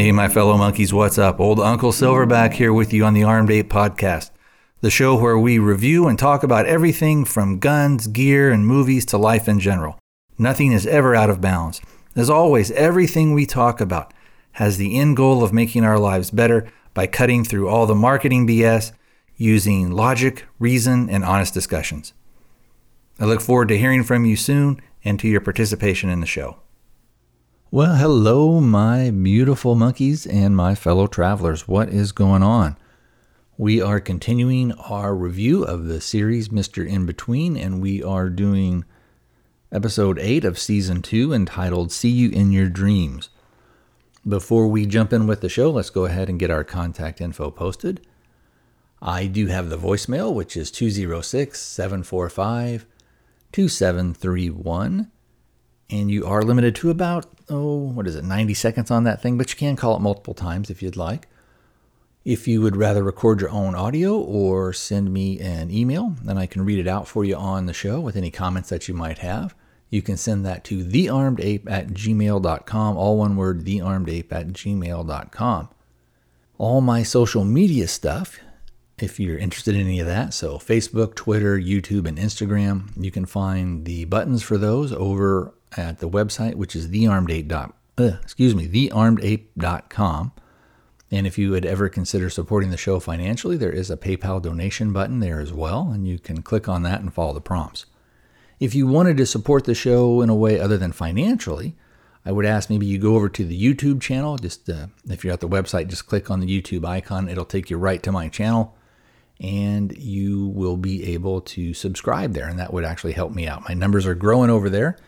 Hey, my fellow monkeys, what's up? Old Uncle Silverback here with you on the Armed Ape Podcast, the show where we review and talk about everything from guns, gear, and movies to life in general. Nothing is ever out of bounds. As always, everything we talk about has the end goal of making our lives better by cutting through all the marketing BS using logic, reason, and honest discussions. I look forward to hearing from you soon and to your participation in the show. Well, hello, my beautiful monkeys and my fellow travelers. What is going on? We are continuing our review of the series Mr. Inbetween, and we are doing episode 8 of season 2 entitled See You in Your Dreams. Before we jump in with the show, let's go ahead and get our contact info posted. I do have the voicemail, which is 206 745 2731 and you are limited to about oh what is it 90 seconds on that thing but you can call it multiple times if you'd like if you would rather record your own audio or send me an email then i can read it out for you on the show with any comments that you might have you can send that to thearmedape at gmail.com all one word thearmedape at gmail.com all my social media stuff if you're interested in any of that. So, Facebook, Twitter, YouTube, and Instagram. You can find the buttons for those over at the website, which is thearmedape. Uh, excuse me, thearmedape.com. And if you would ever consider supporting the show financially, there is a PayPal donation button there as well, and you can click on that and follow the prompts. If you wanted to support the show in a way other than financially, I would ask maybe you go over to the YouTube channel. Just uh, if you're at the website, just click on the YouTube icon. It'll take you right to my channel, and you will be able to subscribe there, and that would actually help me out. My numbers are growing over there,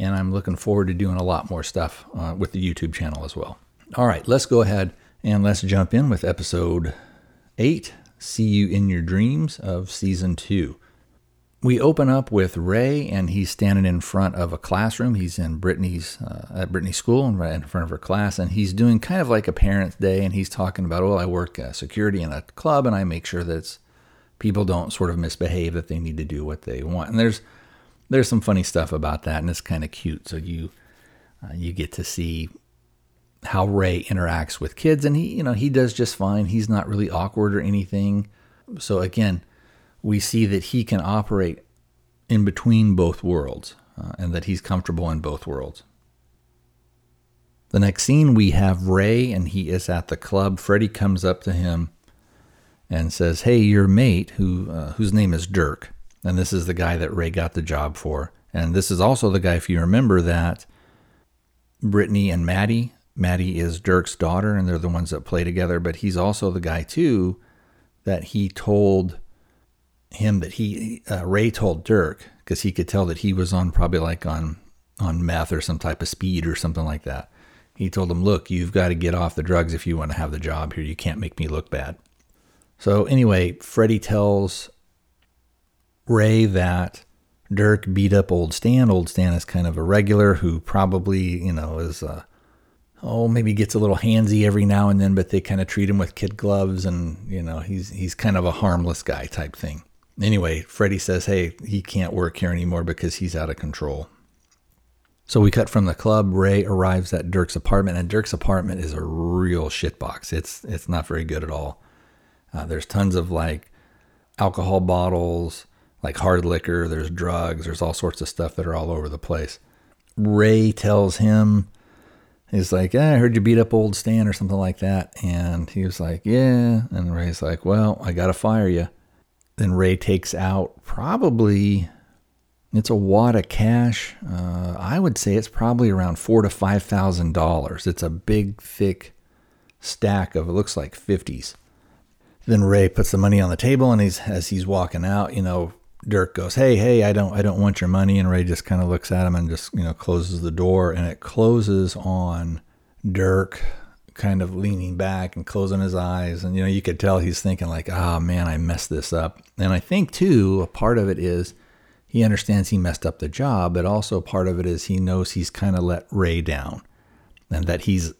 and I'm looking forward to doing a lot more stuff uh, with the YouTube channel as well. All right, let's go ahead and let's jump in with episode 8 See You in Your Dreams of season 2. We open up with Ray, and he's standing in front of a classroom. He's in Brittany's uh, at Brittany's school, and right in front of her class, and he's doing kind of like a parents' day, and he's talking about, "Well, I work uh, security in a club, and I make sure that people don't sort of misbehave; that they need to do what they want." And there's there's some funny stuff about that, and it's kind of cute. So you uh, you get to see how Ray interacts with kids, and he you know he does just fine. He's not really awkward or anything. So again, we see that he can operate in between both worlds, uh, and that he's comfortable in both worlds. The next scene, we have Ray, and he is at the club. Freddie comes up to him and says, "Hey, your mate, who uh, whose name is Dirk." And this is the guy that Ray got the job for. And this is also the guy, if you remember, that Brittany and Maddie, Maddie is Dirk's daughter, and they're the ones that play together. But he's also the guy, too, that he told him that he, uh, Ray told Dirk, because he could tell that he was on probably like on, on meth or some type of speed or something like that. He told him, Look, you've got to get off the drugs if you want to have the job here. You can't make me look bad. So, anyway, Freddie tells Ray that Dirk beat up Old Stan. Old Stan is kind of a regular who probably, you know, is, uh, oh, maybe gets a little handsy every now and then, but they kind of treat him with kid gloves and, you know, he's, he's kind of a harmless guy type thing. Anyway, Freddy says, hey, he can't work here anymore because he's out of control. So we cut from the club. Ray arrives at Dirk's apartment, and Dirk's apartment is a real shitbox. It's it's not very good at all. Uh, there's tons of like alcohol bottles, like hard liquor, there's drugs, there's all sorts of stuff that are all over the place. Ray tells him, he's like, yeah, I heard you beat up old Stan or something like that. And he was like, yeah. And Ray's like, well, I got to fire you. Then Ray takes out probably, it's a wad of cash. Uh, I would say it's probably around four to five thousand dollars. It's a big, thick stack of it looks like fifties. Then Ray puts the money on the table, and he's as he's walking out, you know, Dirk goes, "Hey, hey, I don't I don't want your money." And Ray just kind of looks at him and just, you know, closes the door and it closes on Dirk kind of leaning back and closing his eyes. And, you know, you could tell he's thinking, like, ah, oh, man, I messed this up. And I think, too, a part of it is he understands he messed up the job, but also part of it is he knows he's kind of let Ray down and that he's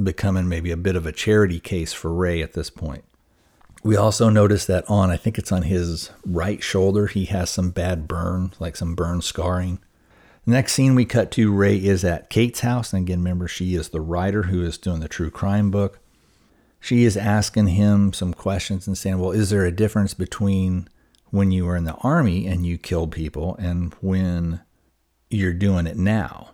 becoming maybe a bit of a charity case for Ray at this point. We also notice that on, I think it's on his right shoulder, he has some bad burn, like some burn scarring. The next scene we cut to, Ray is at Kate's house. And again, remember, she is the writer who is doing the true crime book. She is asking him some questions and saying, Well, is there a difference between when you were in the army and you killed people and when you're doing it now?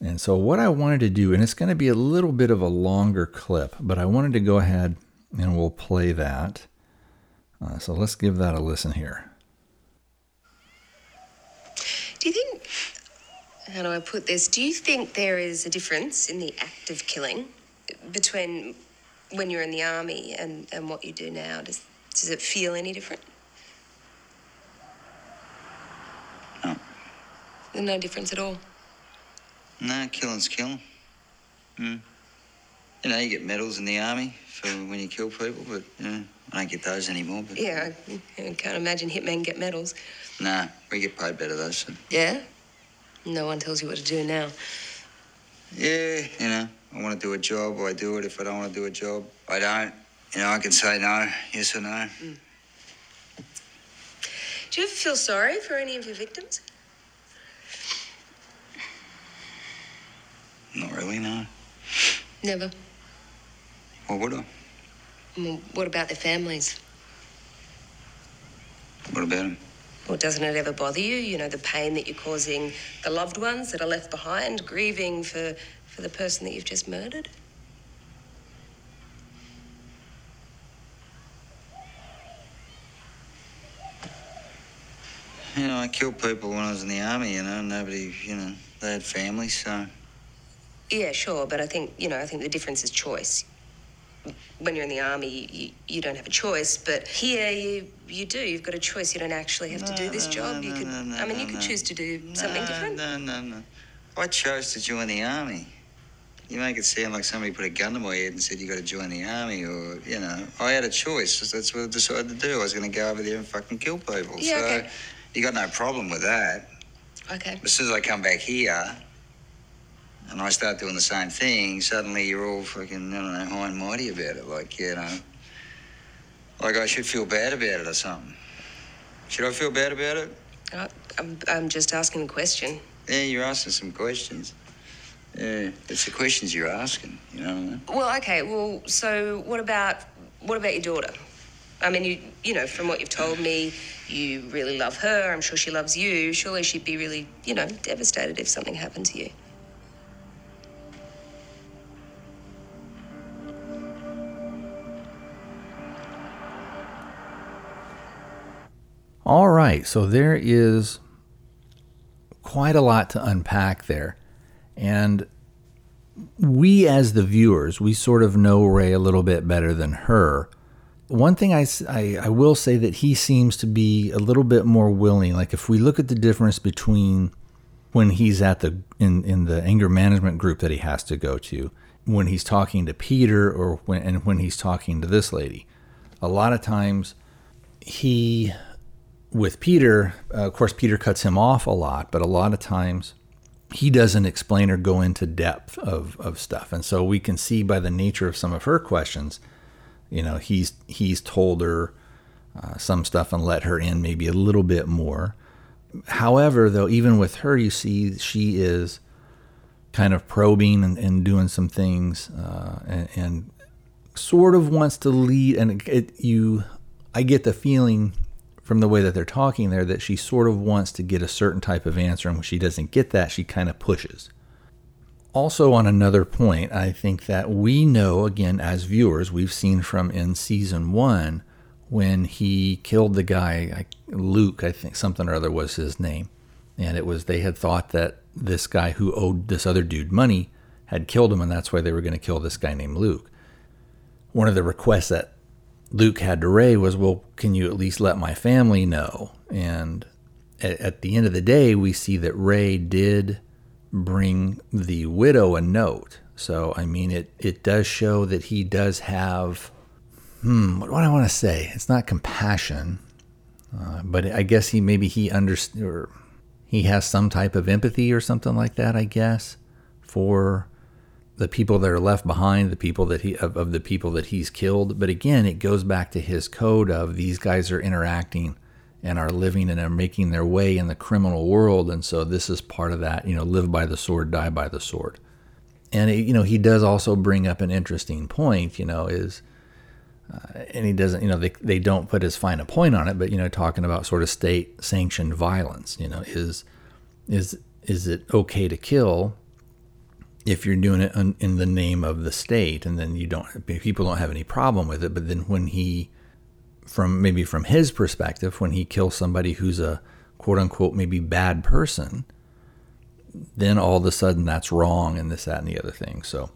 And so, what I wanted to do, and it's going to be a little bit of a longer clip, but I wanted to go ahead and we'll play that. Uh, so, let's give that a listen here. Do you think how do I put this? Do you think there is a difference in the act of killing between when you're in the army and, and what you do now? Does, does it feel any different? No. There's no difference at all? No, killing's killing. Mm. You know, you get medals in the army for when you kill people, but you know, I don't get those anymore. But yeah, I, I can't imagine hitmen get medals. Nah, we get paid better though. So. Yeah. No one tells you what to do now. Yeah, you know, I want to do a job, I do it. If I don't want to do a job, I don't. You know, I can say no, yes or no. Mm. Do you ever feel sorry for any of your victims? Not really, no. Never. What would I? Well, what about their families? What about them? Well, doesn't it ever bother you? You know, the pain that you're causing the loved ones that are left behind, grieving for, for the person that you've just murdered? You know, I killed people when I was in the army, you know, nobody, you know, they had families, so. Yeah, sure, but I think, you know, I think the difference is choice when you're in the army, you, you don't have a choice. But here, you you do. You've got a choice. You don't actually have no, to do this no, job. No, you could. I mean, you could choose to do something different. No, no, no. I chose to join the army. You make it sound like somebody put a gun to my head and said you got to join the army, or you know, I had a choice. That's what I decided to do. I was going to go over there and fucking kill people. Yeah, so okay. you got no problem with that. Okay. As soon as I come back here, and I start doing the same thing, suddenly you're all fucking, I don't know, high and mighty about it. Like, you know, like I should feel bad about it or something. Should I feel bad about it? Uh, I'm, I'm just asking a question. Yeah, you're asking some questions. Yeah, it's the questions you're asking, you know what I mean? Well, okay, well, so what about, what about your daughter? I mean, you, you know, from what you've told me, you really love her. I'm sure she loves you. Surely she'd be really, you know, devastated if something happened to you. All right, so there is quite a lot to unpack there. And we, as the viewers, we sort of know Ray a little bit better than her. One thing I, I, I, will say that he seems to be a little bit more willing. Like if we look at the difference between when he's at the in, in the anger management group that he has to go to, when he's talking to Peter, or when and when he's talking to this lady, a lot of times he with Peter, uh, of course, Peter cuts him off a lot, but a lot of times he doesn't explain or go into depth of, of stuff. And so we can see by the nature of some of her questions, you know, he's he's told her uh, some stuff and let her in maybe a little bit more. However, though, even with her, you see she is kind of probing and, and doing some things uh, and, and, sort of wants to lead. And it, you, I get the feeling from the way that they're talking there that she sort of wants to get a certain type of answer, and when she doesn't get that, she kind of pushes. Also, on another point, I think that we know, again, as viewers, we've seen from in season one when he killed the guy, Luke, I think something or other was his name. And it was, they had thought that this guy who owed this other dude money had killed him, and that's why they were going to kill this guy named Luke. One of the requests that Luke had to Ray was, well, can you at least let my family know? And at, at the end of the day, we see that Ray did bring the widow a note So, I mean, it, it does show that he does have, hmm, what do I want to say? It's not compassion, uh, but I guess he maybe he understands, he has some type of empathy or something like that, I guess, for the people that are left behind, the people that he of, of the people that he's killed. But again, it goes back to his code of these guys are interacting and are living and are making their way in the criminal world, and so this is part of that. You know, live by the sword, die by the sword. And it, you know, he does also bring up an interesting point. You know, is uh, and he doesn't. You know, they they don't put as fine a point on it, but you know, talking about sort of state sanctioned violence. You know, is is is it okay to kill? If you're doing it in the name of the state and then you don't people don't have any problem with it but then when he from maybe from his perspective when he kills somebody who's a quote unquote maybe bad person then all of a sudden that's wrong and this that and the other thing. So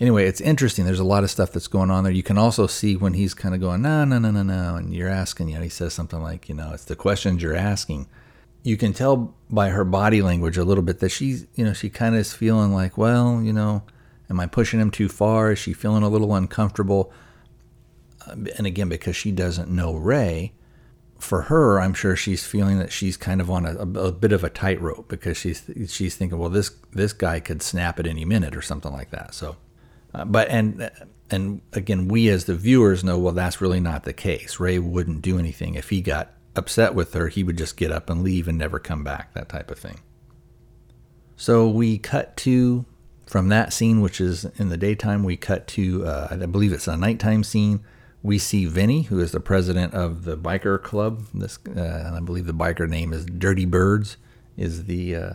anyway it's interesting. There's a lot of stuff that's going on there. You can also see when he's kind of going no no no no no and you're asking you know he says something like you know it's the questions you're asking you can tell by her body language a little bit that she's, you know, she kind of is feeling like, well, you know, am I pushing him too far? Is she feeling a little uncomfortable? Uh, and again, because she doesn't know Ray, for her, I'm sure she's feeling that she's kind of on a, a, bit of a tightrope because she's she's thinking, well, this this guy could snap at any minute or something like that. So, uh, but and and again, we as the viewers know, well, that's really not the case. Ray wouldn't do anything if he got upset with her, he would just get up and leave and never come back, that type of thing. So we cut to, from that scene, which is in the daytime, we cut to, uh, I believe it's a nighttime scene. We see Vinny, who is the president of the biker club. This, uh, I believe the biker name is Dirty Birds, is the uh,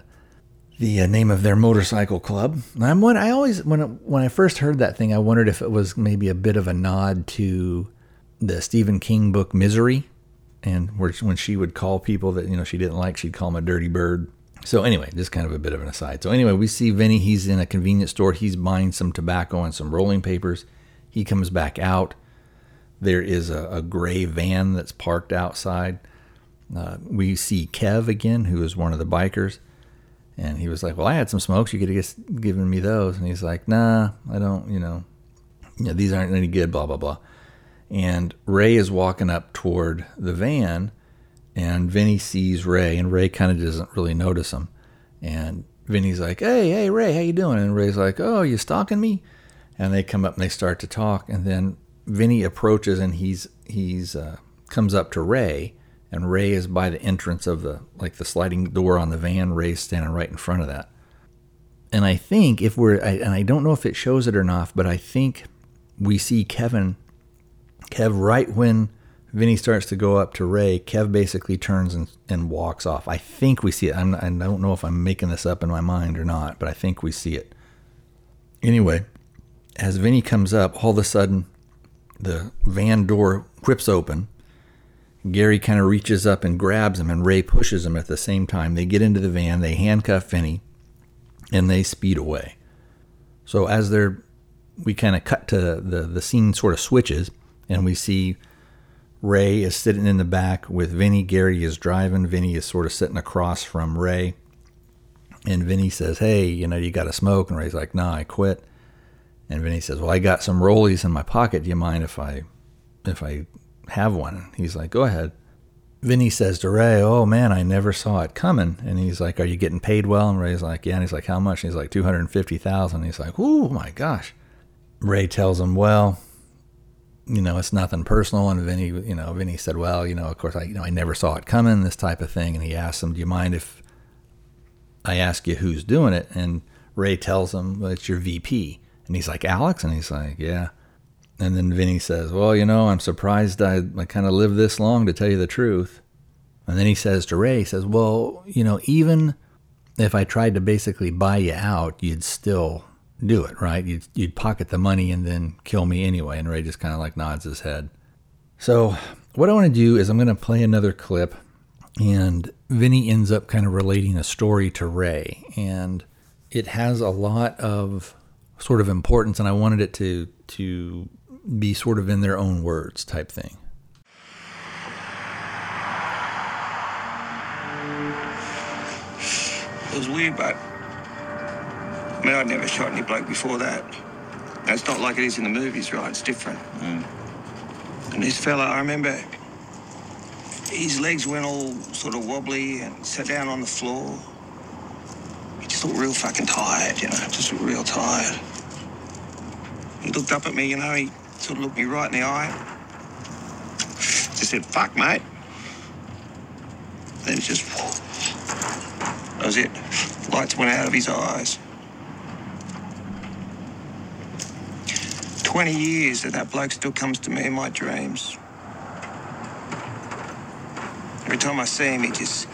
the uh, name of their motorcycle club. I'm one. I always when when I first heard that thing, I wondered if it was maybe a bit of a nod to the Stephen King book Misery, and when she would call people that you know she didn't like, she'd call him a dirty bird. So anyway, just kind of a bit of an aside. So anyway, we see Vinny. He's in a convenience store. He's buying some tobacco and some rolling papers. He comes back out. There is a, a gray van that's parked outside. Uh, we see Kev again, who is one of the bikers, and he was like, "Well, I had some smokes. You could have given me those." And he's like, "Nah, I don't. You know, yeah, these aren't any good." Blah blah blah. And Ray is walking up toward the van, and Vinny sees Ray, and Ray kind of doesn't really notice him. And Vinny's like, "Hey, hey, Ray, how you doing?" And Ray's like, "Oh, you stalking me?" And they come up and they start to talk, and then Vinny approaches and he's he's uh, comes up to Ray, and Ray is by the entrance of the like the sliding door on the van. Ray's standing right in front of that. And I think if we're, I, and I don't know if it shows it or not, but I think we see Kevin Kev, right when Vinny starts to go up to Ray, Kev basically turns and, and walks off. I think we see it. I'm, I don't know if I'm making this up in my mind or not, but I think we see it. Anyway, as Vinny comes up, all of a sudden the van door whips open. Gary kind of reaches up and grabs him, and Ray pushes him at the same time. They get into the van, they handcuff Vinny, and they speed away. So as they're, we kind of cut to the the scene sort of switches and we see Ray is sitting in the back with Vinny. Gary is driving. Vinny is sort of sitting across from Ray. And Vinny says, Hey, you know, you got to smoke. And Ray's like, Nah, I quit. And Vinny says, Well, I got some rollies in my pocket. Do you mind if I if I have one? He's like, Go ahead. Vinny says to Ray, Oh man, I never saw it coming. And he's like, Are you getting paid well? And Ray's like, Yeah. And he's like, How much? And he's like, 250000 He's like, Oh my gosh. Ray tells him, Well, you know, it's nothing personal. And Vinny, you know, Vinny said, well, you know, of course, I, you know, I never saw it coming, this type of thing. And he asked him, do you mind if I ask you who's doing it? And Ray tells him, well, it's your VP. And he's like, Alex? And he's like, yeah. And then Vinny says, well, you know, I'm surprised I, I kind of lived this long to tell you the truth. And then he says to Ray, he says, well, you know, even if I tried to basically buy you out, you'd still do it, right? You'd, you'd pocket the money and then kill me anyway. And Ray just kind of like nods his head. So, what I want to do is I'm going to play another clip, and Vinny ends up kind of relating a story to Ray. And it has a lot of sort of importance, and I wanted it to, to be sort of in their own words type thing. It was weird, but I mean, I'd never shot any bloke before that. And it's not like it is in the movies, right? It's different. Mm. And this fella, I remember his legs went all sort of wobbly and sat down on the floor. He just looked real fucking tired, you know, just real tired. He looked up at me, you know, he sort of looked me right in the eye. Just said, fuck, mate. Then just, that was it. Lights went out of his eyes. 20 years that that bloke still comes to me in my dreams. Every time I see him, he just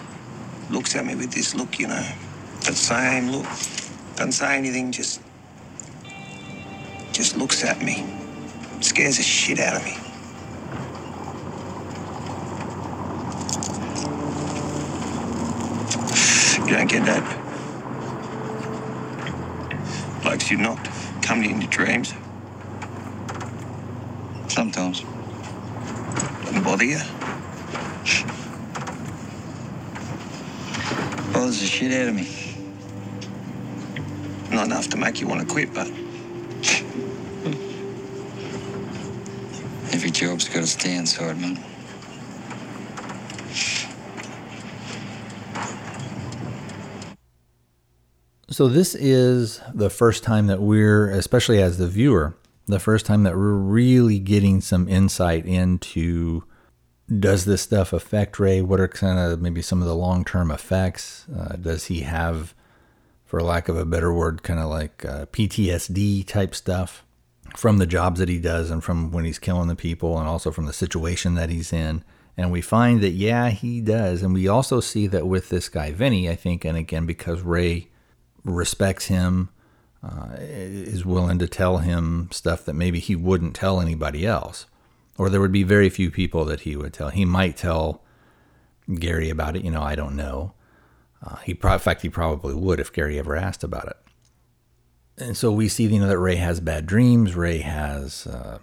looks at me with this look, you know. That same look. Doesn't say anything, just. just looks at me. Scares the shit out of me. You don't get that. Blokes you not come in your dreams. Sometimes. Doesn't bother you. Bothers the shit out of me. Not enough to make you want to quit, but Every job's got its downside, man. So this is the first time that we're, especially as the viewer, the first time that we're really getting some insight into does this stuff affect Ray? What are kind of maybe some of the long term effects? Uh, does he have, for lack of a better word, kind of like uh, PTSD type stuff from the jobs that he does and from when he's killing the people and also from the situation that he's in? And we find that, yeah, he does. And we also see that with this guy, Vinny, I think, and again, because Ray respects him, uh, is willing to tell him stuff that maybe he wouldn't tell anybody else, or there would be very few people that he would tell. He might tell Gary about it, you know, I don't know. Uh, he, pro- in fact, he probably would if Gary ever asked about it. And so we see, you know, that Ray has bad dreams. Ray has uh,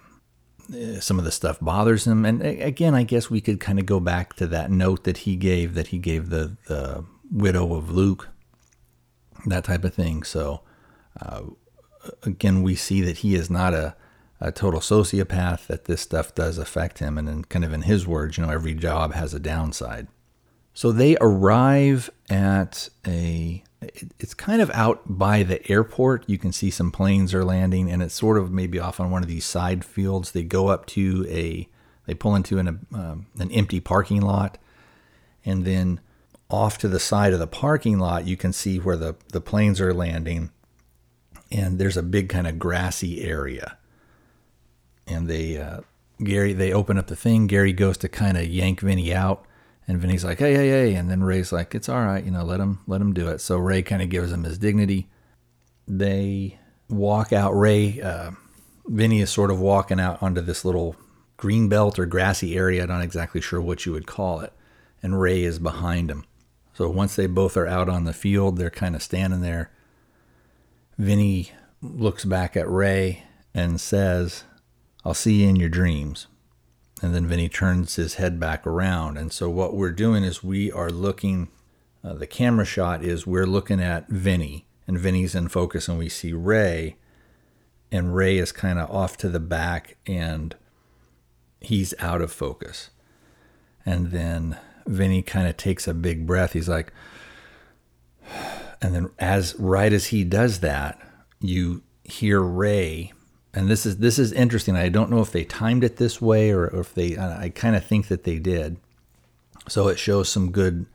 some of the stuff bothers him, and again, I guess we could kind of go back to that note that he gave, that he gave the the widow of Luke, that type of thing. So uh, again, we see that he is not a, a total sociopath, that this stuff does affect him. And then, kind of in his words, you know, every job has a downside. So they arrive at a, it's kind of out by the airport. You can see some planes are landing, and it's sort of maybe off on one of these side fields. They go up to a, they pull into an, um, an empty parking lot, and then off to the side of the parking lot, you can see where the, the planes are landing and there's a big kind of grassy area. And they, uh, Gary, they open up the thing. Gary goes to kind of yank Vinny out, and Vinny's like, "Hey, hey, hey!" And then Ray's like, "It's all right, you know, let him, let him do it." So Ray kind of gives him his dignity. They walk out. Ray, uh, Vinny is sort of walking out onto this little green belt or grassy area. I'm not exactly sure what you would call it. And Ray is behind him. So once they both are out on the field, they're kind of standing there. Vinny looks back at Ray and says, I'll see you in your dreams. And then Vinny turns his head back around. And so what we're doing is we are looking, uh, the camera shot is we're looking at Vinny, and Vinny's in focus, and we see Ray, and Ray is kind of off to the back, and he's out of focus. And then Vinny kind of takes a big breath. He's like, and then as right as he does that, you hear Ray, and this is this is interesting. I don't know if they timed it this way or, or if they. I kind of think that they did. So it shows some good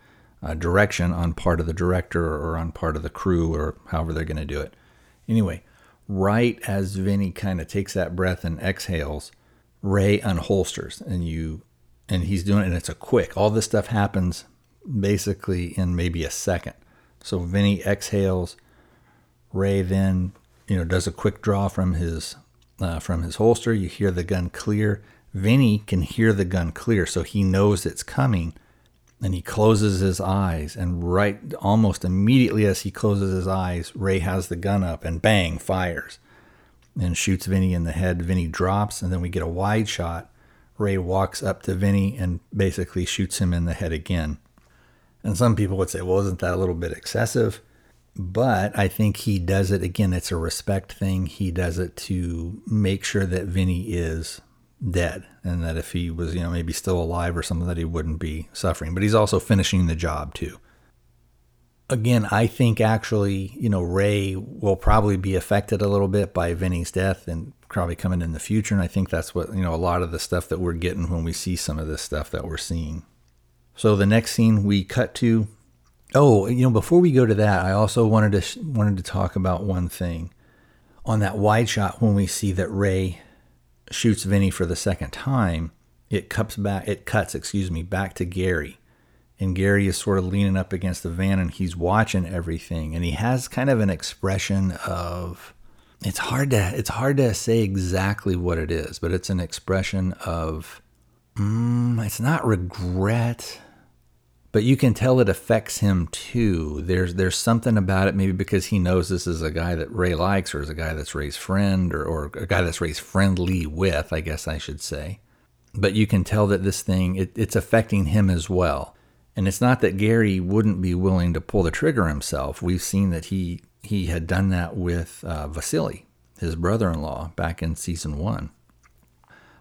uh, direction on part of the director or on part of the crew or however they're going to do it. Anyway, right as Vinny kind of takes that breath and exhales, Ray unholsters, and you and he's doing it, and it's a quick. All this stuff happens basically in maybe a second. So Vinny exhales. Ray then, you know, does a quick draw from his uh, from his holster. You hear the gun clear. Vinny can hear the gun clear, so he knows it's coming, and he closes his eyes. And right, almost immediately as he closes his eyes, Ray has the gun up and bang fires, and shoots Vinny in the head. Vinny drops, and then we get a wide shot. Ray walks up to Vinny and basically shoots him in the head again. And some people would say, well, isn't that a little bit excessive? But I think he does it again. It's a respect thing. He does it to make sure that Vinny is dead and that if he was, you know, maybe still alive or something, that he wouldn't be suffering. But he's also finishing the job too. Again, I think actually, you know, Ray will probably be affected a little bit by Vinny's death and probably coming in the future. And I think that's what, you know, a lot of the stuff that we're getting when we see some of this stuff that we're seeing. So the next scene we cut to, oh, you know, before we go to that, I also wanted to wanted to talk about one thing. On that wide shot, when we see that Ray shoots Vinny for the second time, it cuts back. It cuts, excuse me, back to Gary, and Gary is sort of leaning up against the van, and he's watching everything, and he has kind of an expression of. It's hard to it's hard to say exactly what it is, but it's an expression of. Mm, it's not regret, but you can tell it affects him too. There's there's something about it, maybe because he knows this is a guy that Ray likes, or is a guy that's Ray's friend, or, or a guy that's Ray's friendly with, I guess I should say. But you can tell that this thing it, it's affecting him as well. And it's not that Gary wouldn't be willing to pull the trigger himself. We've seen that he he had done that with uh, Vasily, his brother-in-law, back in season one.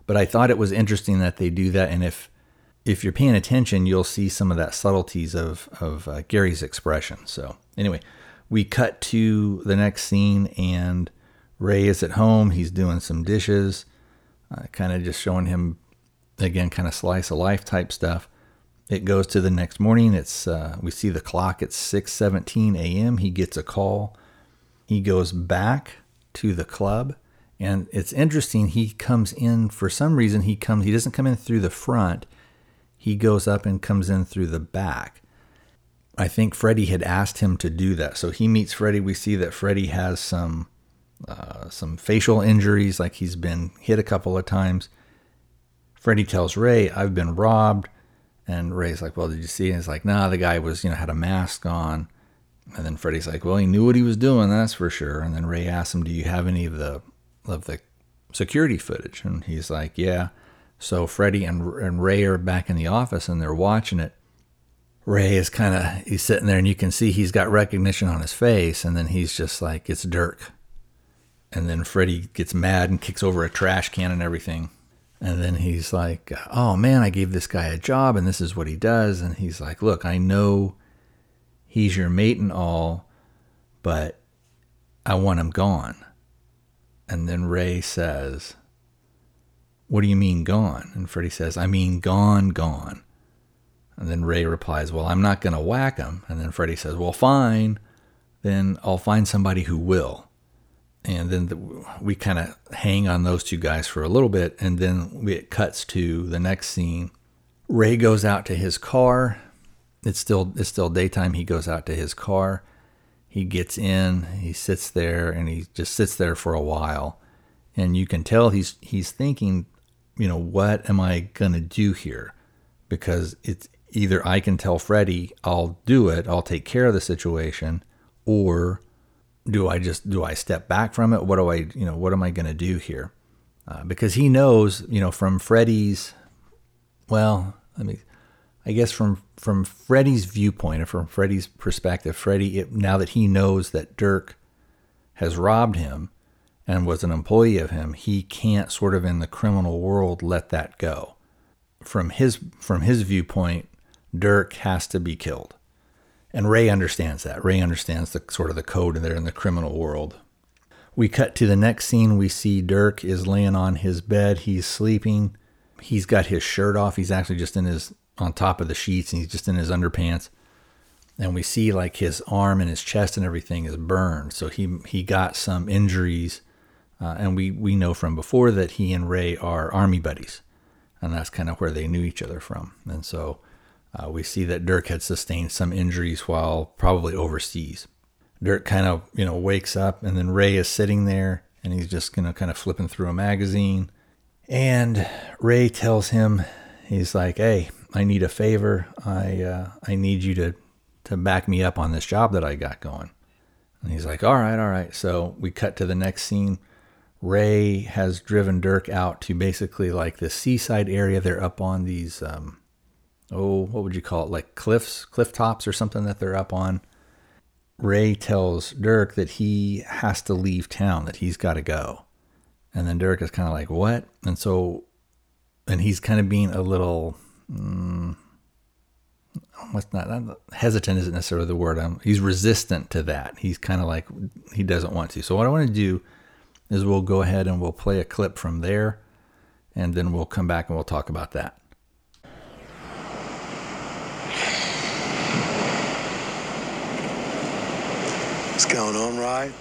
But I thought it was interesting that they do that, and if if you're paying attention, you'll see some of that subtleties of of uh, Gary's expression. So anyway, we cut to the next scene, and Ray is at home. He's doing some dishes, uh, kind of just showing him again, kind of slice of life type stuff. It goes to the next morning. It's uh, we see the clock. It's 6:17 a.m. He gets a call. He goes back to the club, and it's interesting. He comes in for some reason. He comes. He doesn't come in through the front he goes up and comes in through the back. I think Freddie had asked him to do that. So he meets Freddie. We see that Freddie has some uh, some facial injuries, like he's been hit a couple of times. Freddie tells Ray, "I've been robbed," and Ray's like, "Well, did you see?" And he's like, "Nah, the guy was you know had a mask on." And then Freddie's like, "Well, he knew what he was doing, that's for sure." And then Ray asks him, "Do you have any of the of the security footage?" And he's like, "Yeah." So Freddie and, and Ray are back in the office and they're watching it. Ray is kind of he's sitting there and you can see he's got recognition on his face and then he's just like it's Dirk. And then Freddie gets mad and kicks over a trash can and everything. And then he's like, "Oh man, I gave this guy a job and this is what he does." And he's like, "Look, I know he's your mate and all, but I want him gone." And then Ray says, what do you mean gone? And Freddie says, I mean gone, gone. And then Ray replies, Well, I'm not going to whack him. And then Freddie says, Well, fine. Then I'll find somebody who will. And then the, we kind of hang on those two guys for a little bit. And then it cuts to the next scene. Ray goes out to his car. It's still it's still daytime. He goes out to his car. He gets in. He sits there and he just sits there for a while. And you can tell he's he's thinking you know, what am I going to do here? Because it's either I can tell Freddie, I'll do it, I'll take care of the situation, or do I just, do I step back from it? What do I, you know, what am I going to do here? Uh, because he knows, you know, from Freddie's, well, let me, I guess from from Freddie's viewpoint or from Freddie's perspective, Freddie, it, now that he knows that Dirk has robbed him, and was an employee of him, he can't sort of in the criminal world let that go. From his from his viewpoint, Dirk has to be killed. And Ray understands that. Ray understands the sort of the code there in the criminal world. We cut to the next scene. We see Dirk is laying on his bed. He's sleeping. He's got his shirt off. He's actually just in his on top of the sheets and he's just in his underpants. And we see like his arm and his chest and everything is burned. So he he got some injuries uh, and we, we know from before that he and Ray are army buddies. And that's kind of where they knew each other from. And so uh, we see that Dirk had sustained some injuries while probably overseas. Dirk kind of, you know, wakes up and then Ray is sitting there and he's just, you know, kind of flipping through a magazine. And Ray tells him, he's like, hey, I need a favor. I, uh, I need you to, to back me up on this job that I got going. And he's like, all right, all right. So we cut to the next scene Ray has driven Dirk out to basically like the seaside area. They're up on these, um, oh, what would you call it? Like cliffs, cliff tops or something that they're up on. Ray tells Dirk that he has to leave town, that he's got to go. And then Dirk is kind of like, what? And so, and he's kind of being a little, mm, what's not, not, hesitant isn't necessarily the word. I'm, he's resistant to that. He's kind of like, he doesn't want to. So, what I want to do is we'll go ahead and we'll play a clip from there, and then we'll come back and we'll talk about that. What's going on, right?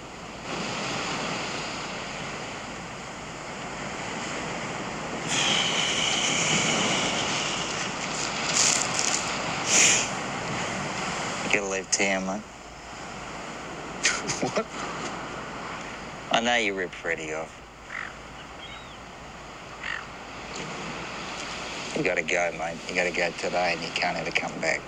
You gotta leave town, what? I know you ripped Freddie off. You gotta go, mate. You gotta go today and you can't ever come back.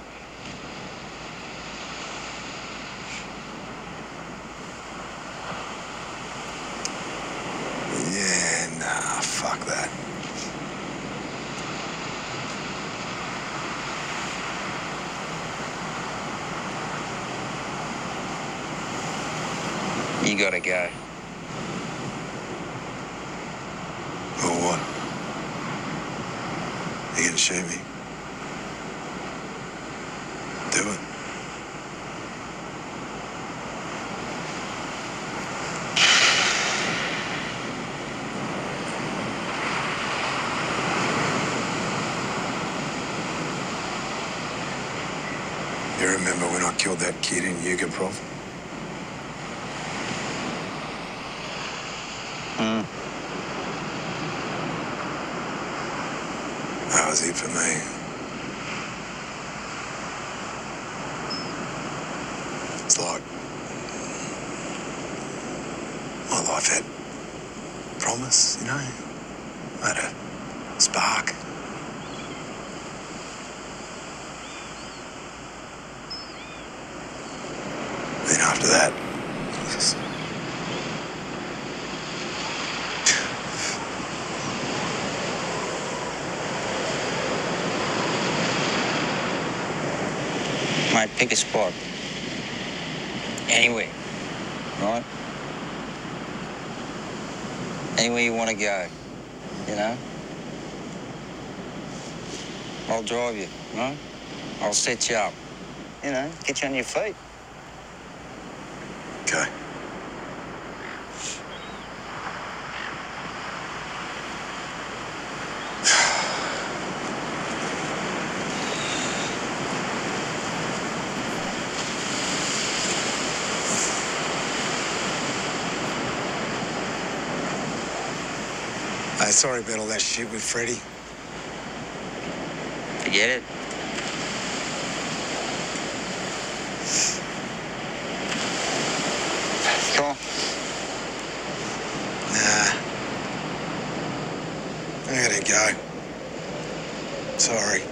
Yeah, nah, fuck that. You gotta go. Or what? Me? Do it. You remember when I killed that kid in? Hmm. That was it for me. It's like my life had promise, you know? I had a spark. Then after that, pick a spot. Anywhere. Right? Anywhere you want to go. You know? I'll drive you, right? I'll set you up. You know, get you on your feet. Sorry about all that shit with Freddie. Forget it. Come on. Nah. I gotta go. Sorry.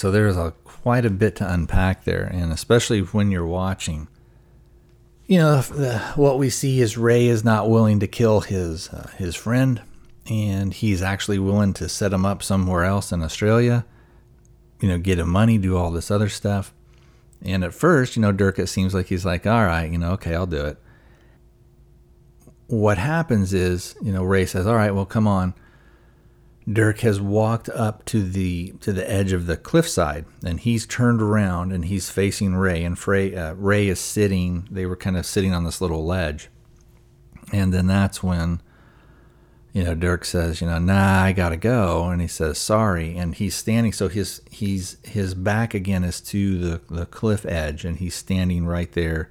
So there's a quite a bit to unpack there, and especially when you're watching. You know, the, what we see is Ray is not willing to kill his uh, his friend, and he's actually willing to set him up somewhere else in Australia. You know, get him money, do all this other stuff. And at first, you know, Dirk, it seems like he's like, all right, you know, okay, I'll do it. What happens is, you know, Ray says, all right, well, come on. Dirk has walked up to the to the edge of the cliffside, and he's turned around and he's facing Ray. And Frey, uh, Ray is sitting. They were kind of sitting on this little ledge, and then that's when you know, Dirk says, you know, nah, I gotta go, and he says sorry, and he's standing. So his he's his back again is to the the cliff edge, and he's standing right there,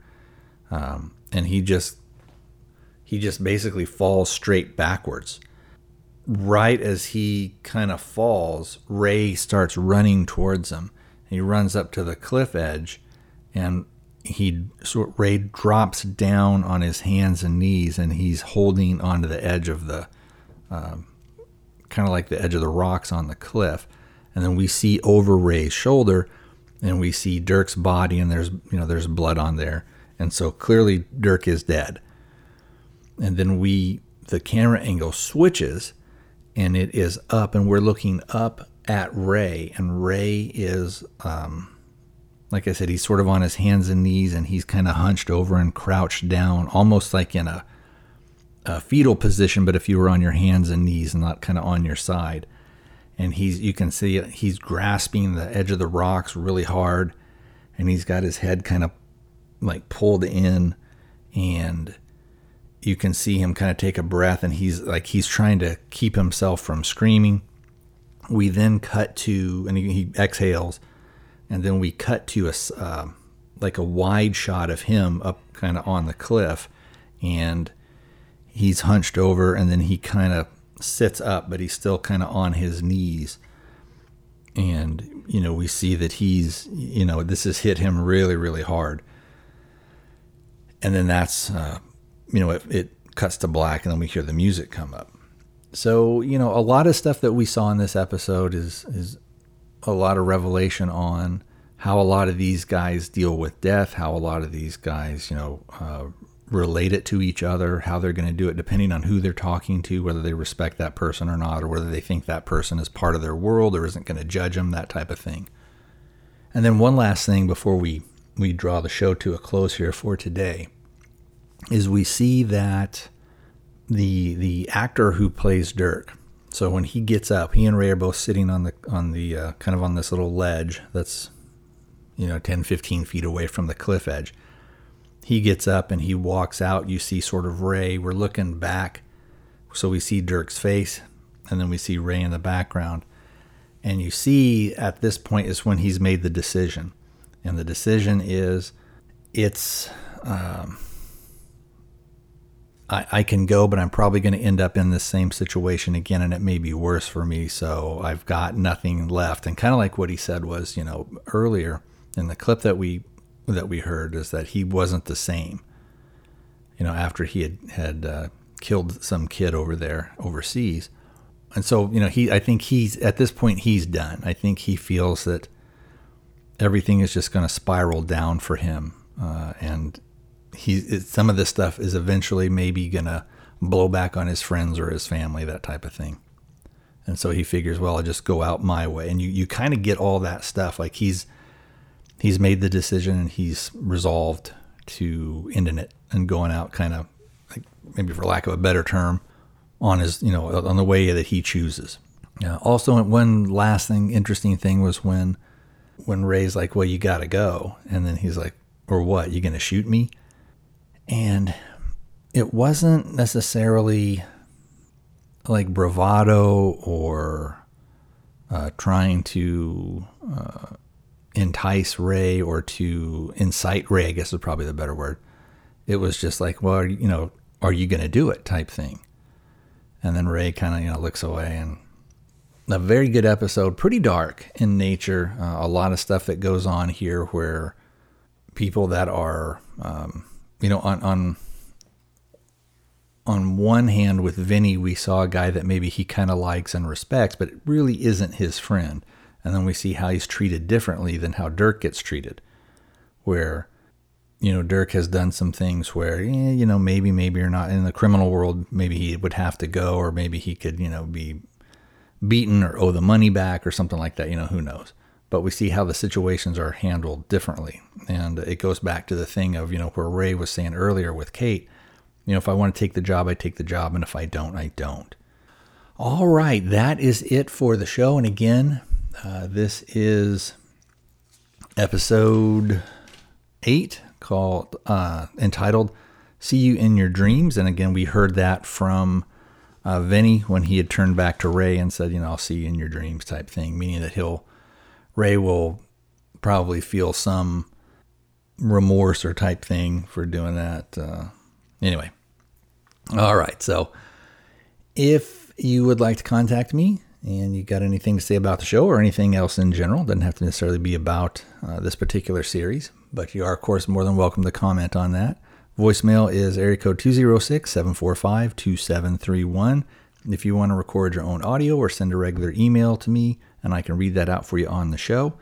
um, and he just he just basically falls straight backwards. Right as he kind of falls, Ray starts running towards him. He runs up to the cliff edge, and he so Ray drops down on his hands and knees, and he's holding onto the edge of the um, kind of like the edge of the rocks on the cliff. And then we see over Ray's shoulder, and we see Dirk's body, and there's you know there's blood on there, and so clearly Dirk is dead. And then we the camera angle switches, and it is up, and we're looking up at Ray, and Ray is. Um, like I said, he's sort of on his hands and knees and he's kind of hunched over and crouched down, almost like in a a fetal position, but if you were on your hands and knees and not kind of on your side. And he's you can see he's grasping the edge of the rocks really hard, and he's got his head kind of like pulled in, and you can see him kind of take a breath, and he's like he's trying to keep himself from screaming. We then cut to and he, he exhales, and then we cut to a uh, like a wide shot of him up kind of on the cliff, and he's hunched over and then he kind of sits up, but he's still kind of on his knees. And, you know, we see that he's, you know, this has hit him really, really hard. And then that's, uh, you know, it, it cuts to black and then we hear the music come up. So, you know, a lot of stuff that we saw in this episode is, is a lot of revelation on how a lot of these guys deal with death, how a lot of these guys, you know, uh, relate it to each other, how they're going to do it, depending on who they're talking to, whether they respect that person or not, or whether they think that person is part of their world or isn't going to judge them, that type of thing. And then one last thing before we, we draw the show to a close here for today is we see that the the actor who plays Dirk. So when he gets up, he and Ray are both sitting on the on the uh, kind of on this little ledge that's you know 10 15 feet away from the cliff edge he gets up and he walks out. You see sort of Ray. We're looking back. So we see Dirk's face and then we see Ray in the background. And you see at this point is when he's made the decision. And the decision is it's, um, I, I can go, but I'm probably going to end up in the same situation again, and it may be worse for me. So I've got nothing left. And kind of like what he said was, you know, earlier in the clip that we that we heard is that he wasn't the same. You know, after he had had uh, killed some kid over there overseas, and so you know he. I think he's at this point he's done. I think he feels that everything is just going to spiral down for him, uh, and he some of this stuff is eventually maybe to blow back on his friends or his family, that type of thing. And so he figures, well, I'll just go out my way. And you, you kind of get all that stuff. Like he's he's made the decision and he's resolved to ending it and going out kind of like maybe for lack of a better term on his you know on the way that he chooses also one last thing interesting thing was when when ray's like well you gotta go and then he's like or what you gonna shoot me and it wasn't necessarily like bravado or uh, trying to uh, entice Ray or to incite Ray, I guess is probably the better word. It was just like, well, you know, are you going to do it type thing. And then Ray kind of, you know, looks away and a very good episode, pretty dark in nature. Uh, a lot of stuff that goes on here where people that are, um, you know, on, on, on one hand with Vinny, we saw a guy that maybe he kind of likes and respects, but it really isn't his friend. And then we see how he's treated differently than how Dirk gets treated, where, you know, Dirk has done some things where, eh, you know, maybe, maybe you're not in the criminal world, maybe he would have to go, or maybe he could, you know, be beaten or owe the money back or something like that. You know, who knows? But we see how the situations are handled differently. And it goes back to the thing of, you know, where Ray was saying earlier with Kate, you know, if I want to take the job, I take the job. And if I don't, I don't. All right, that is it for the show. And again, uh, this is episode eight, called uh, entitled "See You in Your Dreams," and again, we heard that from uh, Vinny when he had turned back to Ray and said, you know, I'll see you in your dreams type thing, meaning that he'll, Ray will probably feel some remorse or type thing for doing that. Uh, anyway, all right. So if you would like to contact me and you got anything to say about the show or anything else in general, doesn't have to necessarily be about uh, this particular series, but you are, of course, more than welcome to comment on that. Voicemail is area code 206 745 2731. If you want to record your own audio or send a regular email to me, and I can read that out for you on the show,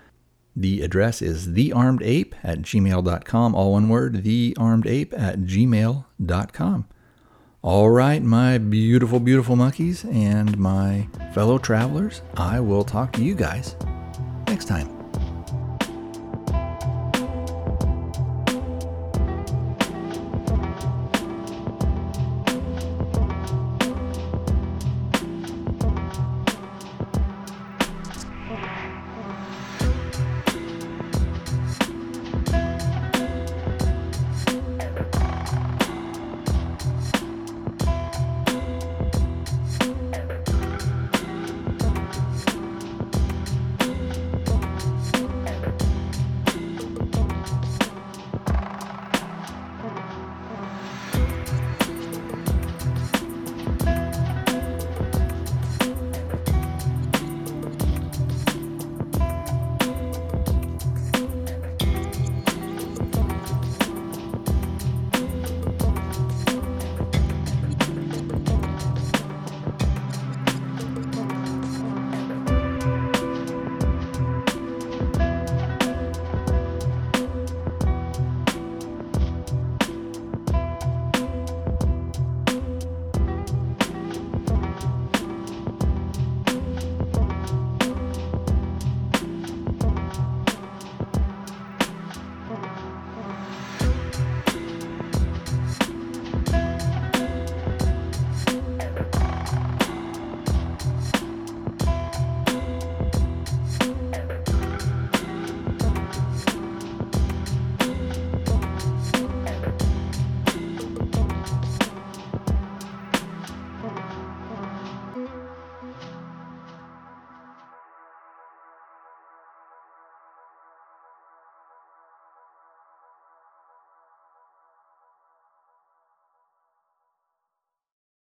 the address is thearmedape at gmail.com, all one word, thearmedape at gmail.com. All right, my beautiful, beautiful monkeys and my fellow travelers, I will talk to you guys next time.